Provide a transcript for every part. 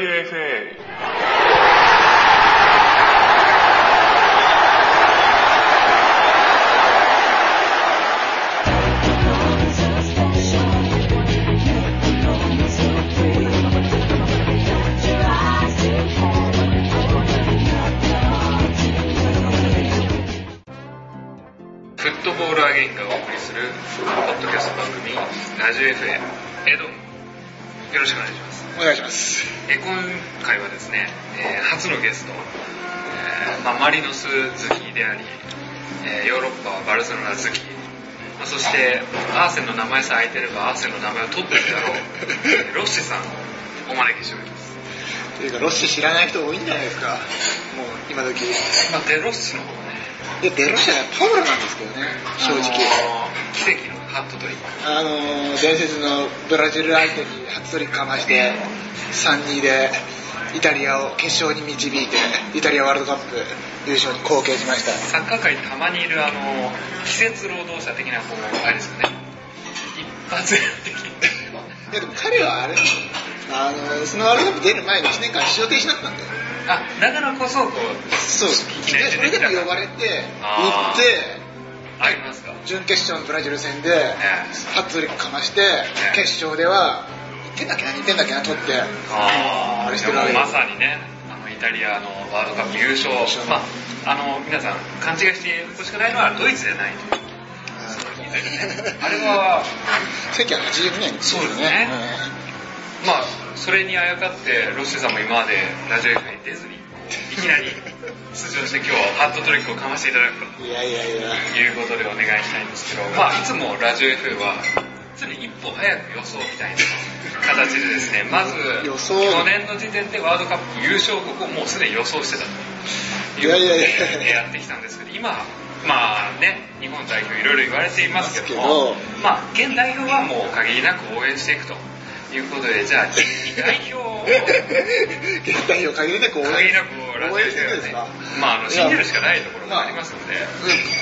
ジーセンの名前さえ空いてればアーセンの名前を取ってるであろうえーロッシさんをお招きしております、というか、ロッシ知らない人多いんじゃないですか。もう、今時。いまあ、デロッシの方ねや、デロッシはパウロなんですけどね、正直。あのー奇跡のハットトリックあのー、伝説のブラジル相手に初トリックかまして、3-2でイタリアを決勝に導いて、イタリアワールドカップ優勝に貢献しました。サッカー界にたまにいるあの季節労働者的なこうあれですよね一発屋的いや、でも彼はあれ、あのー、そのワールドカップ出る前に1年間出場停止だったんだよ。あだからこそこうそう、いきなりでそれでも呼ばれて、行って、ありますか？準決勝のブラジル戦で、えハットトリックかまして、決勝では、1点だっけな、2点だっけな、取って、ああれしてるわけまさにねあのイタリアのワールドカップ優勝勝。まああの皆さん勘違いしてほしくないのはドイツじゃないとあれは1982年ですそうですねまあそれにあやかってロッシーさんも今までラジオ F に出ずにいきなり出場して今日ハットトリックをかましていただくとうんいやいやいや、いうことでお願いしたいんですけど、まあ、いつもラジオ FM は常に一歩早く予想みたいな形でですねまず去年の時点でワールドカップ優勝国をもうすでに予想してたといういやいやいや。ことでやってきたんですけど今まあね日本代表いろいろ言われていますけどまもすまあ現代表はもう限りなく応援していくということでじゃあ現代表を。現代を限りなく応援限りなく応援してるですか？まああの信じるしかないところがありますので、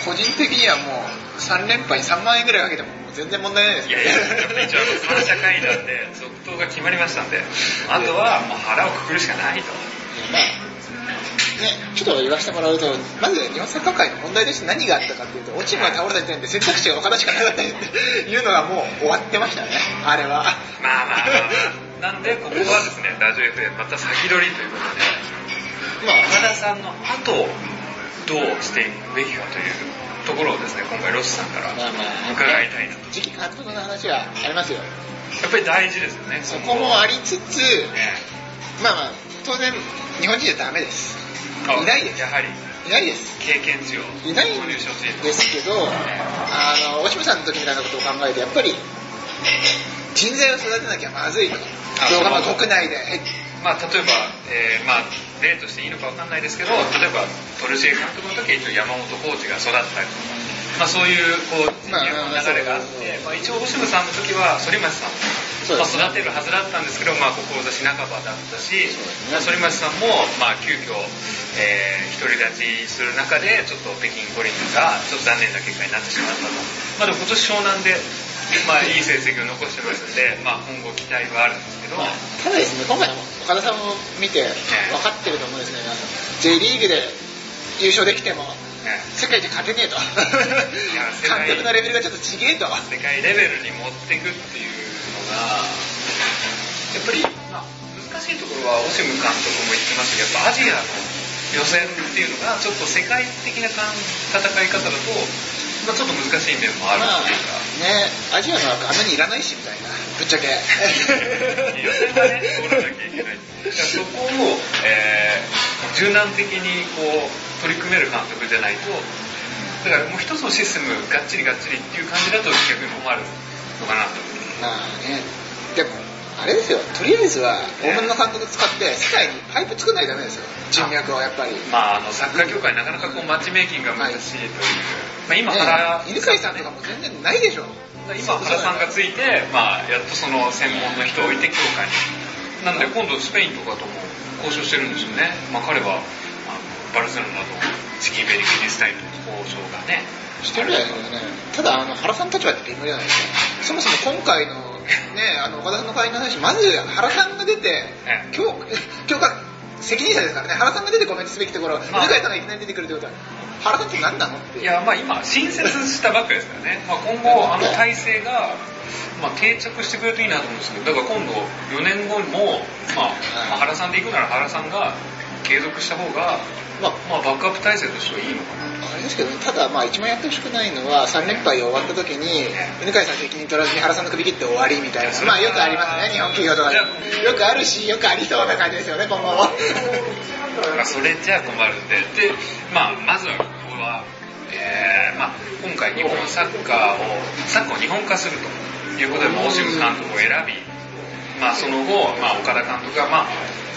個人的にはもう3連敗に3万円ぐらいかけてももう全然問題ないですいやいや、一応三者会談で続投が決まりましたんで、あとはもう腹をくくるしかないと。まあね、ちょっと言わせてもらうと、まず日本サッカー界の問題として何があったかっていうと、落ち葉が倒れた時点で選択肢が岡田しかなかったっていうのがもう終わってましたね、あれは。まあまあまあまあ。なんで、ここはですね、ラジオ FM また先取りということで、まあ、岡田さんの後をどうしていくべきかというところをですね、今回ロスさんからまあまあ伺いたいなと。次期監督の話はありますよ。やっぱり大事ですよね、そこもありつつ、ね。まあまあ、当然、日本人じゃダメです。あいないですやはり、いないです。経験値をいない。ですけど、あの、大島さんの時みたいなことを考えて、やっぱり、人材を育てなきゃまずいと。あ動画国内で、まあ、例えば、えーまあ、例としていいのかわかんないですけど、例えば、トルシエ監督の時は一応山本コーチが育ったりとか、まあ、そういう、こう、まあ流れがあって、まあ、一応、星野さんの時は、反町さんも、まあ、育てるはずだったんですけど、まあ、志半ばだったし、まあ、そう反町さんも、まあ、急遽、えー、独り立ちする中で、ちょっと北京五輪が、ちょっと残念な結果になってしまったと。まあ、でも今年湘南で、まあ、い。い成績を残してますんで、まあ、今後期待はあるんですけど、ただですね、今回の岡田さんを見て分かってると思うんですね、あの J リーグで優勝できても、ね世界じゃ勝てねえと。や世界監督のレベルがちょっと違えと。世界レベルに持っていくっていうのがやっぱり、まあ、難しいところはオシム監督も言ってましたけどやっぱアジアの予選っていうのがちょっと世界的な戦い方だと、まあ、ちょっと難しい面もあるまあっていうか。ね、アジアの枠あんなにいらないしみたいな、ぶっちゃけ。予選はね、通らなきゃいけない。そこを、えー柔軟的にこう取り組める監督じゃないと、だからもう一つのシステムがっちりがっちりっていう感じだと逆に困るのかなと。まあね、でも、あれですよ、とりあえずは大物の監督使って世界にパイプ作んないとダメですよ、人脈をやっぱり。ねまあ、あのサッカー協会なかなかこうマッチメイキングが難しいという、まあ、今原、犬飼さんとかも全然ないでしょ。今原さんがついて、まあ、やっとその専門の人を置いて協会になので今度スペインとかとも交渉してるんですよね、まあ、彼はバルセロナとチキンベリー・キリスタインと交渉がねしてるじゃないですかね。ただ、あの、原さんたちはって微妙じゃないですか。そもそも今回の、ね、あの、岡田さんの会員の話、まず原さんが出て、え今日、からね原さんが出てコメントすべきところ、まあ。向井さんがいきなり出てくるってことは原さんって何なのっていやまあ今新設したばっかりですからね、まあ、今後あの体制が、まあ、定着してくれるといいなと思うんですけどだから今度4年後も、まあまあ原さんで行くなら原さんが継続した方が、まあ。まあ、バックアップ体制としてはいいのかなあれですけど、ただまあ一番やってほしくないのは3連敗終わった時に犬飼さん責任取らずに原さんの首切って終わりみたいなまあよくありますね日本企業とかで。よくあるしよくありそうな感じですよね今後も。まあ、それじゃ困るんで、で、まあ、まずはここは、えーまあ、今回日本サッカーを、サッカーを日本化するということで、まあ、オシム監督を選び、まあ、その後、まあ、岡田監督が、まあ、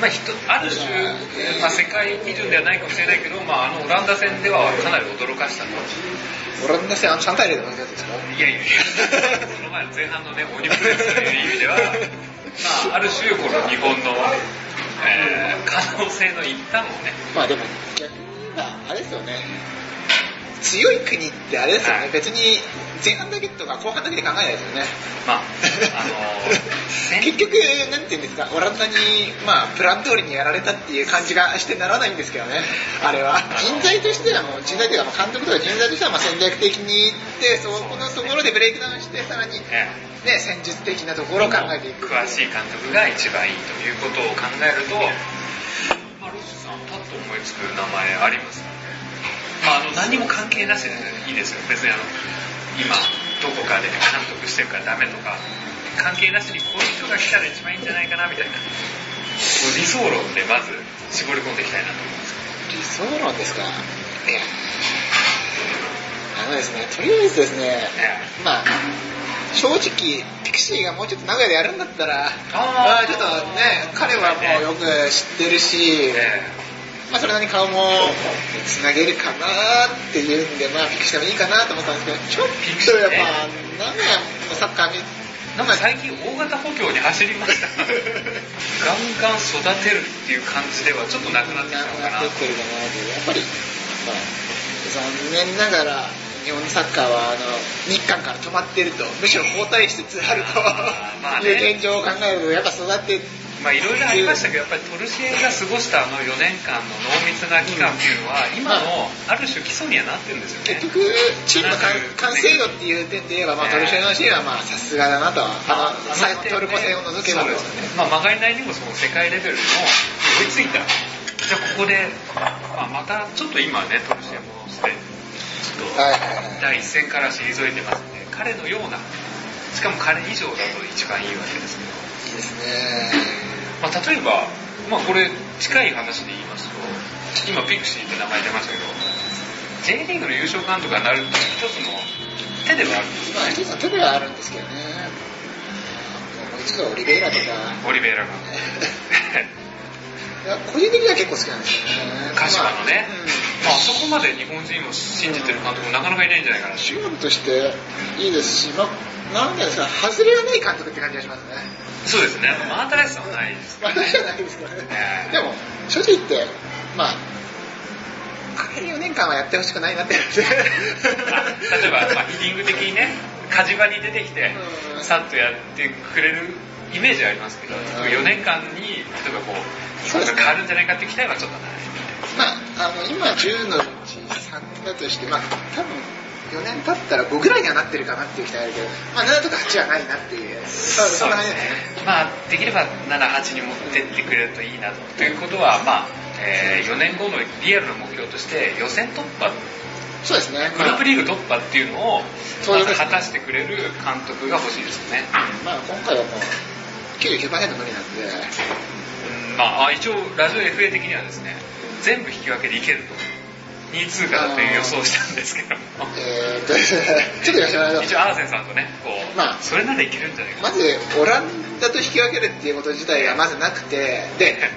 まあ、ある種、まあ、世界基準ではないかもしれないけど、まあ、あのオランダ戦ではかなり驚かしたと。オランダ戦あの3対0で負けたやつですか？いやいやいや、その前の前半のね、鬼プレスという意味では、まあ、ある種、この日本の、えー可能性の一端をね、まあでも逆に言えばあれですよね強い国ってあれですよね、はい。別に前半だけとか後半だけで考えないですよね。まあ、あのー、結局なんていうんですかオランダにまあプラン通りにやられたっていう感じがしてならないんですけどね。あれは。人材としてはもう人材というかまあ監督とか人材としてはまあ戦略的にいってそこのところでブレイクダウンしてさらにえね戦術的なところを考えていく。詳しい監督が一番いいということを考えると、まあ、ロスさんパッと思いつく名前ありますか？まあ、あの何も関係なしでいいですよ。別にあの今どこかで監督してるからダメとか関係なしにこういう人が来たら一番いいんじゃないかなみたいな。理想論でまず絞り込んでいきたいなと思います理想論ですか？いや。あのですねとりあえずですねまあ正直ピクシーがもうちょっと名古屋でやるんだったらあちょっとね彼はもうよく知ってるし、えまあ、それなりに顔もつなげるかなっていうんで、まあ、ピクシーでもいいかなと思ったんですけど、ちょっとやっぱ、名古屋のサッカー見、えなんか最近大型補強に走りました。ガンガン育てるっていう感じではちょっとなくなってきたのかな。なってるかなやっぱり、まあ、残念ながら、日本のサッカーはあの日韓から止まってると、むしろ後退しつつあるとまあね。いう現状を考えると、やっぱ育てまあいろいろありましたけど、やっぱりトルシエが過ごしたあの4年間の濃密な期間っていうのは、今のある種基礎にはなってるんですよね。結局、チームの完完成度っていう点で言えば、まあ、トルシエのシーンはまあさすがだなと、あの最後トルコ戦を除けばね。まあ、まがいないにもその世界レベルの追いついた。じゃあここで、まあ、またちょっと今ね、トルシエもして、ちょっと第一線から退いてますんで、彼のような、しかも彼以上だと一番いいわけですけど。いいですね。まあ、例えば、まあ、これ近い話で言いますと今ピクシーって名前出ましたけど J リーグの優勝監督がなるっていう一つの手ではあるんですまあ、一つの手ではあるんですけどね。思いつくのはオリベイラとか、オリベイラが いや個人的には結構好きなんですよね。鹿島のねまあまあそこまで日本人を信じてる監督もなかなかいないんじゃないかなうん、手腕としていいですし、まあ、なんですか、外れがない監督って感じがしますね。そうですね。マータレスさんはないですまあ、じゃないですけどね。ええ。でも、正直言って、まあ、彼4年間はやってほしくないなって。あ例えば、まあ、ヒディング的にね火事場に出てきてうん。さっとやってくれるイメージはありますけどうん。4年間に例えばこう日そう変わるんじゃないかって期待はちょっとない。まあ、あの、今10のうち3だとして、まあ、多分4年経ったら5ぐらいにはなってるかなっていう期待あるけど、まあ、7とか8はないなっていう、そうそんな感じですね。まあ、できれば7、8に持ってってくれるといいなと。ということは、まあ、え4年後のリアルな目標として、予選突破、そうですね。グループリーグ突破っていうのを、まず果たしてくれる監督が欲しいですよね。まあ、今回はもう、99%無理なんで、うんまあ、あ一応、ラジオ FA 的にはですね、全部引き分けでいけると。2位通過だという予想をしたんですけども。えーっと、ちょっと言わせてもらうと一応、アーセンさんとね、こう、まあそれならいけるんじゃないかな。まず、オランダと引き分けるっていうこと自体がまずなくて、で、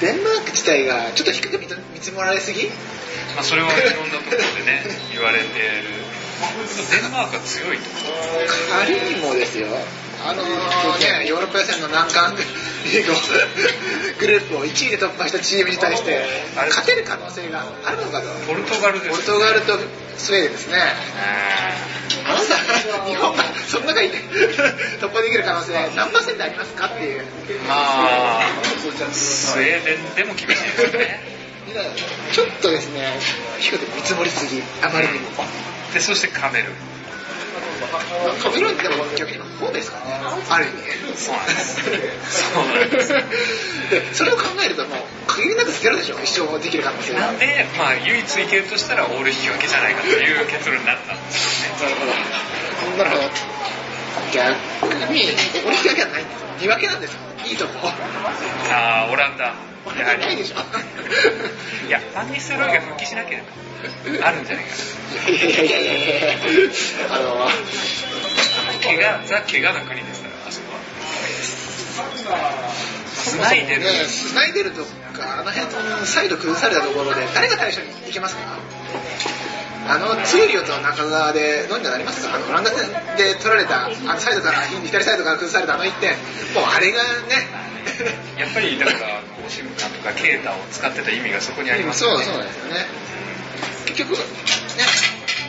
デンマーク自体がちょっと低く見積もられすぎ？まあ、それはいろんなところでね、言われている。デンマークは強いと。仮にもですよ、あのね、ヨーロッパ予選の難関リーグループを1位で突破したチームに対して勝てる可能性があるのかと。ポルトガルですポルトガルとスウェーデンですね。えあなた、日本がその中に突破できる可能性何パーセントありますかっていう。ーまあ、スウェーデンでも厳しいですね。ちょっとですね、低く見積もりすぎ、あまりにも。で、そしてカメル。カメルーンってでも逆に方ですかね、ある意味。そうなんです。そうなんです。で、それを考えるともう、限りなくゼロでしょ、一生できる可能性が。なんで、まあ、唯一いけるとしたらオール引き分けじゃないかという結論になったんですよね。なるほど。なるほど。逆に、俺引き分けはないんですよ。2分けなんですよ。いいとこ。あー、オランダ。やはり。ないでしょ。いや、ンニステロイが復帰しなければ、あるんじゃないかいやいやいやいやいやあの、な。怪我、ザ・怪我の国ですから、あそこは。スナイデル。ね、スナイデルとか、あの辺、サイド崩されたところで、誰が対処に行けますか？あの、ツーリオと中澤でどうにかなりますか？あの、オランダ戦で取られた、あのサイドから、左サイドから崩されたあの1点、もうあれがね、やっぱり、だから、オシムカンとかケータを使ってた意味がそこにありますよね。そうそうなんですよね。結局、ね、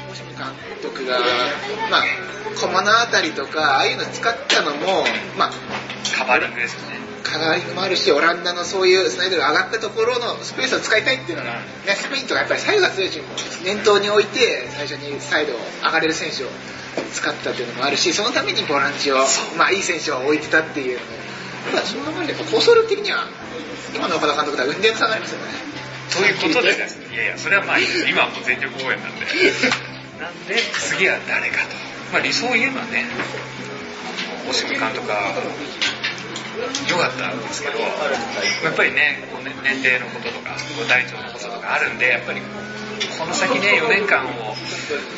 大島監督が、まあ、駒のあたりとか、ああいうの使ったのも、まあ、カバーリングですよね。カバーリングもあるし、オランダのそういうスナイドルが上がったところのスペースを使いたいっていうのが、ね、スペインとかやっぱりサイドが強いチームを念頭に置いて、最初にサイドを上がれる選手を使ったっていうのもあるし、そのためにボランチを、まあいい選手を置いてたっていうのも、ただその中で構想力的には、今の岡田監督とは運転差がありますよね。ということでいやいや、それはまあ、今はもう全力応援なんで。なんで、次は誰かと。まあ理想を言えばね、オシム監督が良かったんですけど、やっぱりね、こうね年齢のこととか、こう大腸のこととかあるんで、やっぱりこの先ね、4年間を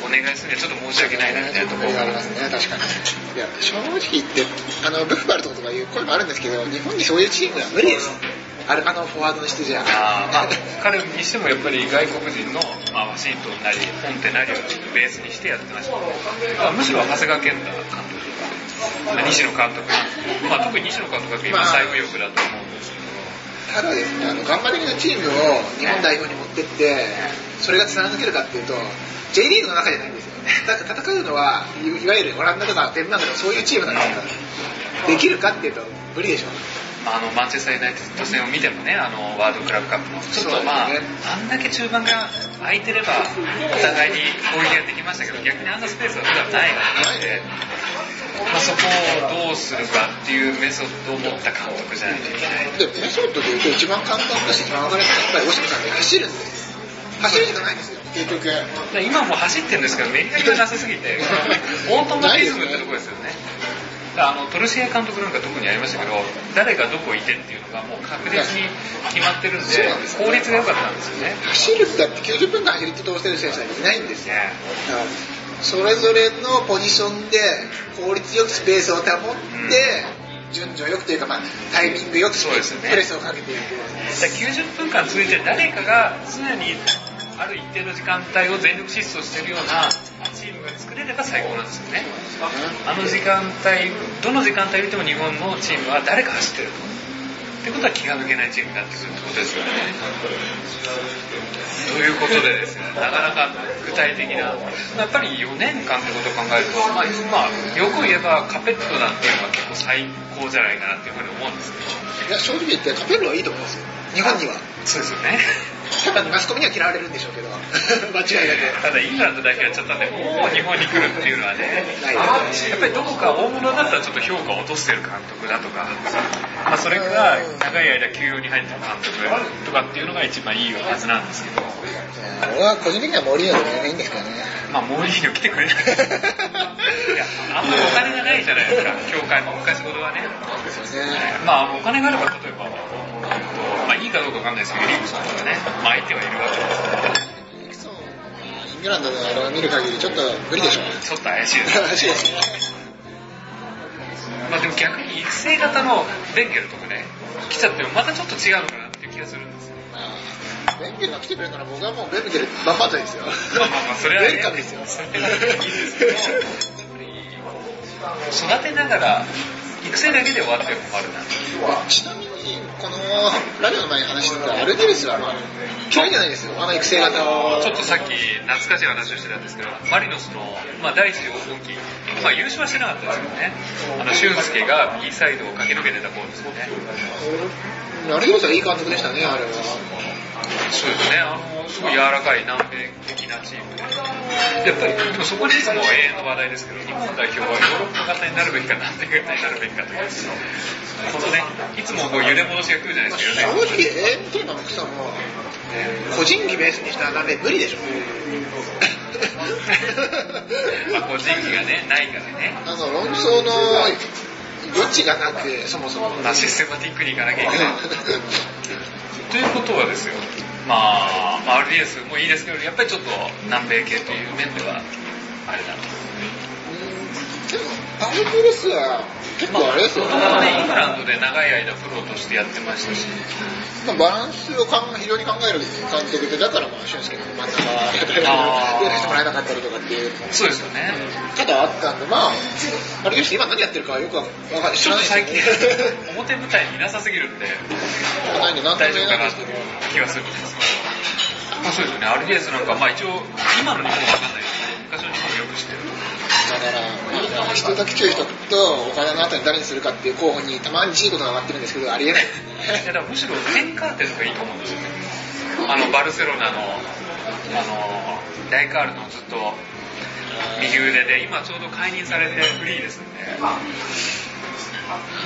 お願いするにはちょっと申し訳ないなみたいなところがありますね、確かに。いや、正直言って、あの、ブッフバルトとかいう声もあるんですけど、日本にそういうチームは無理です。あるあのフォワードの人じゃ。あーまあ、彼にしてもやっぱり外国人の、まあ、ワシントンなり、ポンテなりをベースにしてやってましたむしろ長谷川健太監督が、西野監督、まあ、特に西野監督が今最後欲だと思うんですけど、ただですね、あの、頑張りのチームを日本代表に持ってって、それが貫けるかっていうと、J リーグの中じゃないんですよ。だって戦うのは、いいわゆるオランダとかデンマークとかそういうチームなんですから、できるかっていうと無理でしょ。まあ、あのマンチェスター・ユナイテッド戦を見てもね、あのワールドクラブカップの、ちょっとまあ、ね。あんだけ中盤が空いてれば、お互いに攻撃ができましたけど、逆にあんなスペースが普段ないので、まあ、そこをどうするかっていうメソッドを持った監督じゃないといけない。で、メソッドで言うと一番簡単だし一番分かりやすいのはやっぱり大島さんで走るんですよ。走るしかないんですよ、結局。で今も走ってるんですけど、メリハリがなさすぎて、オートマティズムってとこですよね。あのトルシエ監督なんか特にありましたけど、誰がどこいてっていうのがもう確実に決まってるんでそうなんです、よ効率が良かったんですよね。走るってだって90分間走り通せる選手なんていないんですよ。ねそれぞれのポジションで効率よくスペースを保って、順序よくというか、まあ、タイミングよくプレスをかけていく。だから90分間続いて誰かが常にある一定の時間帯を全力疾走してるようなチームが作れれば最高なんですよね。あの時間帯、どの時間帯見ても日本のチームは誰か走ってると。ってことは気が抜けないチームになってくるってことですよね。ということでですね、なかなか具体的な、やっぱり4年間ってことを考えると、まあ、まあ、よく言えばカペットなんていうのは結構最高じゃないかなっていうふうに思うんですけど、いや、正直言ってカペルはいいと思いますよ。日本には。そうですよね。マスコミには嫌われるんでしょうけど、間違いなく。ただイングランド代表はちょっとね、もう日本に来るっていうのはね、やっぱりどこか大物だったらちょっと評価を落としてる監督だとか、まあ、それが長い間休養に入ってる監督とかっていうのが一番いいはずなんですけど、俺は個人的にはモーリーノいいんですけどね。まあモー来てくれない。いや、あんまりお金がないじゃないですか、協会も昔ほどはね。ね。まあお金があれば例えば、まあいいかどうかわかんないですけど、リーグさんとかね、まあ相手はいるわけですイングランドのあれを見る限りちょっと無理でしょうね。ちょっと怪しいですね。怪しいですね。まあでも逆に育成型のベンゲルとかね、来ちゃってもまたちょっと違うのかなっていう気がするんですよ。まあ、ベンゲルが来てくれたら僕はもうベンゲル万々歳ですよ。まあまあまあ、それはね、ウェルカムですよ。それはいいですけど、やっぱり育てながら、育成だけで終わっても困るな。ちなみに、にこのラジオの前に話してたアルディレスは嫌いじゃないですよ。あの育成型を。ちょっとさっき懐かしい話をしてたんですけど、マリノスの、まあ、第一黄金期、まあ、優勝はしてなかったですけどね、あの俊介が右サイドを駆け抜けてた方ですよね。アルディレスはいい監督でしたねあれは。そうですね、すごい柔らかい南米的なチームで。やっぱり、でもそこにいつも永遠の話題ですけど、日本代表はヨーロッパ型になるべきか南米型になるべきかという、このね、いつもこう揺れ戻しが来るじゃないですか、正ね。直永遠テーマの草も個人技ベースにしたら無理でしょ まあ、個人技がね、ないからね。なんか論争の余地がなくそもそもまあ、システマティックにいかなきゃいけない。ということはですよ、まあ、まあ、RDS もいいですけど、やっぱりちょっと南米系という面では、あれだ。と。でもアルディレスは結構あれですよね、もともとね、イングランドで長い間プロとしてやってましたし、まあ、バランスを考え非常に考える監督でだからまあ俊介の真ん中やったりあー。手出してもらえなかったりとかっていう。そうですよね。多々あったんでまああれです今何やってるかよくわかんない。知ちょらないっと最近。表舞台にいなさすぎるんで、ないんで何とも大丈夫かなと言えないんですけど。気がするんです まあそうですよね、アルディエスなんか、まあ一応、今の日本わかんないですけど、昔の日本よく知ってる。だから、まあ人だけ注意しとくと、お金の後に誰にするかっていう候補にたまにいいことが上がってるんですけど、ありえない。いやだからむしろテンカーテとかいいと思うんですよね。あの、バルセロナの、あの、ダイカールのずっと右腕で、今ちょうど解任されてフリーですんで、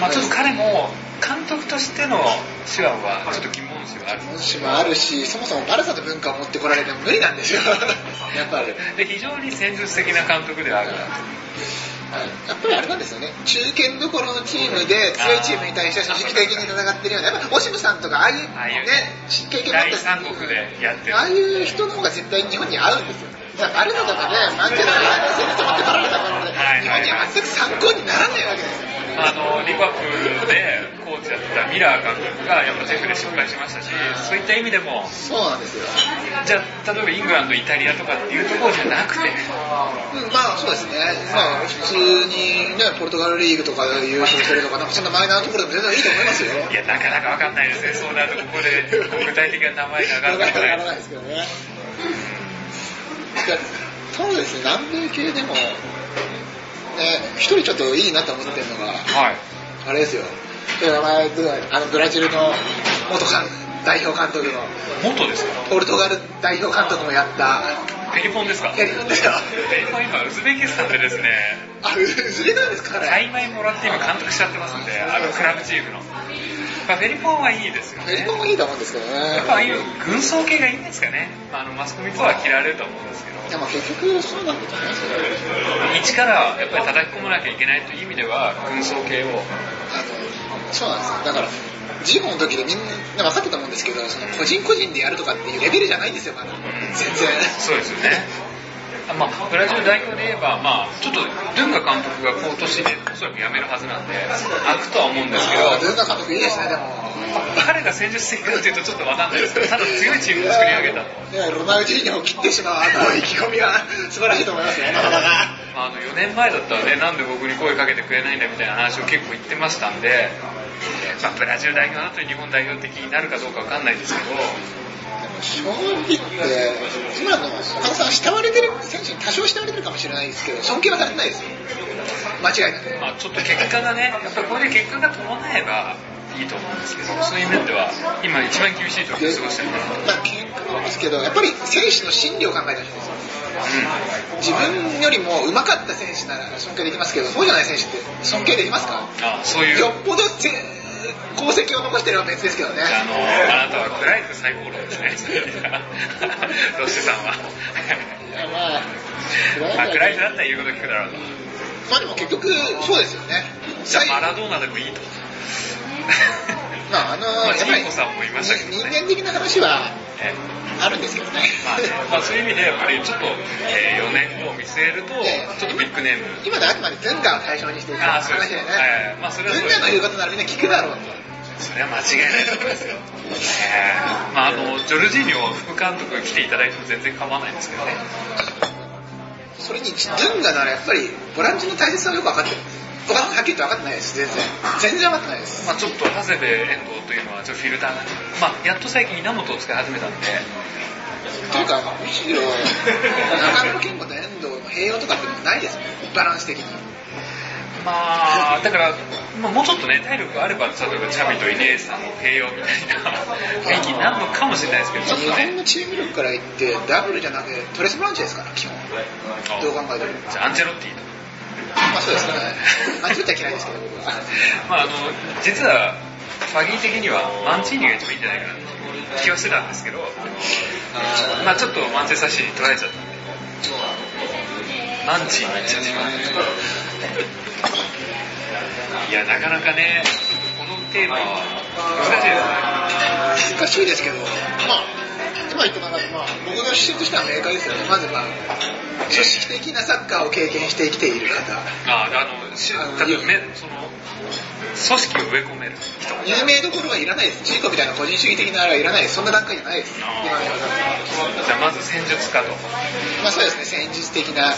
まあちょっと彼も監督としての手腕はちょっと疑問視がある。もしもあるし、そもそもバルサの文化を持ってこられても無理なんですよ。やっぱり。で、非常に戦術的な監督ではあるなと。やっぱりあれなんですよね。中堅どころのチームで強いチームに対して組織的に戦ってるような、やっぱオシムさんとかああいうね、経験持第った三国でやってるあ。あいう人の方が絶対日本に合うんですよ。だからバルサとかね、マンチェスター、ああいう戦術持ってこられたもので、はい日本には全く参考にならないわけですよ。あの、リバプールでコーチやったミラー監督がやっぱジェフで失敗しましたし、そういった意味でも、そうなんですよ。じゃあ、例えばイングランド、イタリアとかっていうところじゃなくて、うんまあそうですね、まあ普通にね、ポルトガルリーグとかで優勝してるとか、なんかそんなマイナーなところでも全然いいと思いますよ。いや、なかなかわかんないですね、そうなると、ここで具体的な名前が上がるなからない。ですけどね。でそうですね、南米系でも、ね、一人ちょっといいなと思ってるのが、はい。あれですよ、名前、あのブラジルの元監代表監督の、元ですか？ポルトガル代表監督もやった、ペリポンですか？やりなんですよ。ペリポン今、ウズベキスタンでですね、あ、ずれなんですか、あれ。大枚もらって今監督しちゃってますんで、あのクラブチームの。まあ、ペリポンはいいですよねフェリ。ポンもいいと思うんですけどね。やっぱああいう軍曹系がいいんですかね。まあ、あのマスコミとは嫌われると思うんですけど。いやまあ結局そうなんだと思いますよ。一からやっぱり叩き込まなきゃいけないという意味では軍曹系をあのそうなんですよ。だからジムの時でみんな分かってたと思うんですけどその個人個人でやるとかっていうレベルじゃないんですよまだ。全然。そうですよね。あまあ、ブラジル代表で言えば、まあ、ちょっとドゥンガ監督が今年でおそらく辞めるはずなんで、開くとは思うんですけど、ドゥンガ監督いいですねでも。彼が戦術的かっていうとちょっとわかんないですけど、ただ強いチームを作り上げた。と。いやロナウジーニョを切ってしまうあの意気込みは素晴らしいと思いますよなかなか。まあ、あの4年前だったらね、なんで僕に声かけてくれないんだみたいな話を結構言ってましたんで、まあ、ブラジル代表だと日本代表的になるかどうかわかんないですけど、正直言って今の岡田さん慕われてる選手に多少慕われてるかもしれないですけど尊敬はされてないですよ。間違いなく。まあ、ちょっと結果がね、やっぱりこれで結果が伴えばいいと思うんですけど、そういう面では、今一番厳しい時を過ごしてるかなと。まあ結果もですけどやっぱり選手の心理を考えてほしいんですようん。自分よりも上手かった選手なら尊敬できますけどそうじゃない選手って尊敬できますか？あそういう、よっぽどせ功績を残してれば別ですけどねあの、あなたはクライフ最高論ですね。ロッシュさんは。まあまあ、クライフだったら言うこと聞くだろうと。まあでも結局そうですよねじゃあ、マラドーナでもいいと。まああのまあ、さんもいましたけど人ね。間的な話はえ？あるんですけどねまあね、まあそういう意味でやっぱりちょっと、え4年後を見据えると、ちょっとビッグネーム。今であくまでズンガを対象にしてるああ、話そうです。でねはいはいまあそれはズそうですンガの言うことならみんな聞くだろうとそれは間違いないと思いますよ。えーまああの、ジョルジーニョ副監督が来ていただいても全然構わないんですけどね。それにズンガならやっぱりボランチの大切さをよく分かってるんです分かっはっきりと分かってないです全然。全然分かってないです。まあちょっと長谷部遠藤というのはちょっとフィルターがねまあやっと最近稲本を使い始めたんで。というかむしろ中村健吾と遠藤の併用とかっていうのもないですもんバランス的に。まあだから、まあ、もうちょっとね体力があれば例えばチャビとイネーさんの併用みたいな 雰囲気になるのかもしれないですけどちょっ日本のチーム力から言ってダブルじゃなくてトレス・ブランチですから基本。どう考えても。じゃあアンチェロッティとまあそうですね。あっちは嫌いですけど。まああの実はファギー的にはマンチーニが一番いいんじゃないかなって気はしてたんですけどまあちょっとマンチェスターシに取られちゃったんで。マンチーニっちゃっていやなかなかねこのテーマは難しいですね。難しいですけどまあ今言った中で、まあ、僕の視点としては明快ですよねまずまあ組織的なサッカーを経験して生きている方。ああのしあの多分めその組織を植え込める人。有名どころはいらないです。ジーコみたいな個人主義的なあれはいらないです。そんな段階じゃないです。今のじゃあまず戦術家と、まあそうですね。戦術的な。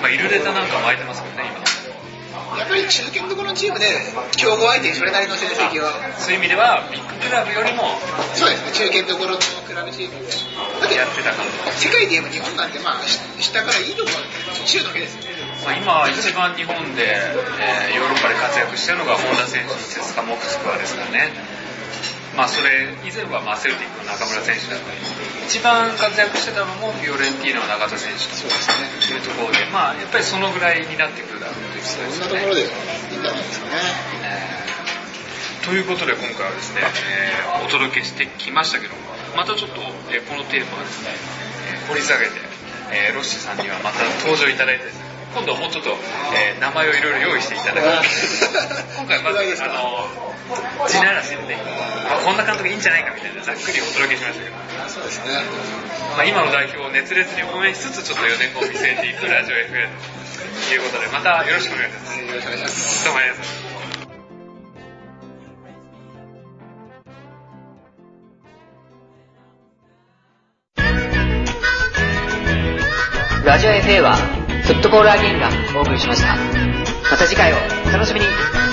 まあ、イルレタなんかも空いてますもんね今やっぱり中堅どころのチームで強豪相手にそれなりの成績はそういう意味ではビッグクラブよりもそうですね中堅どころのクラブチーム。でだってやってたかと、世界で言えば日本なんてまあし下からいいところ中だけですよまあ、今一番日本で、えーヨーロッパで活躍してるのが本田選手セスカ・モクスクワですからねまあそれ以前はまあセルティックの中村選手だったり一番活躍してたのもフィオレンティーノの中田選手というところでまあやっぱりそのぐらいになってくるだろうというそことですよね。んなところでいいんじゃないですかね。えー。ということで今回はですね、えーお届けしてきましたけどもまたちょっと、えーこのテーマをですね、えー掘り下げて、えーロッシーさんにはまた登場いただいてですね今度はもうちょっと、えー名前をいろいろ用意していただく。今回まずあの地ならしでね、まあ、こんな監督いいんじゃないかみたいなざっくりお届けしましたけど、そうですね。まあ、今の代表を熱烈に応援しつつちょっと4年後を見据えていくラジオ FM ということでまたよろしくお願いします。よろしくお願いします。どうもありがとうございます。ラジオ FA はフットボールアゲインがお送りしました。また次回をお楽しみに。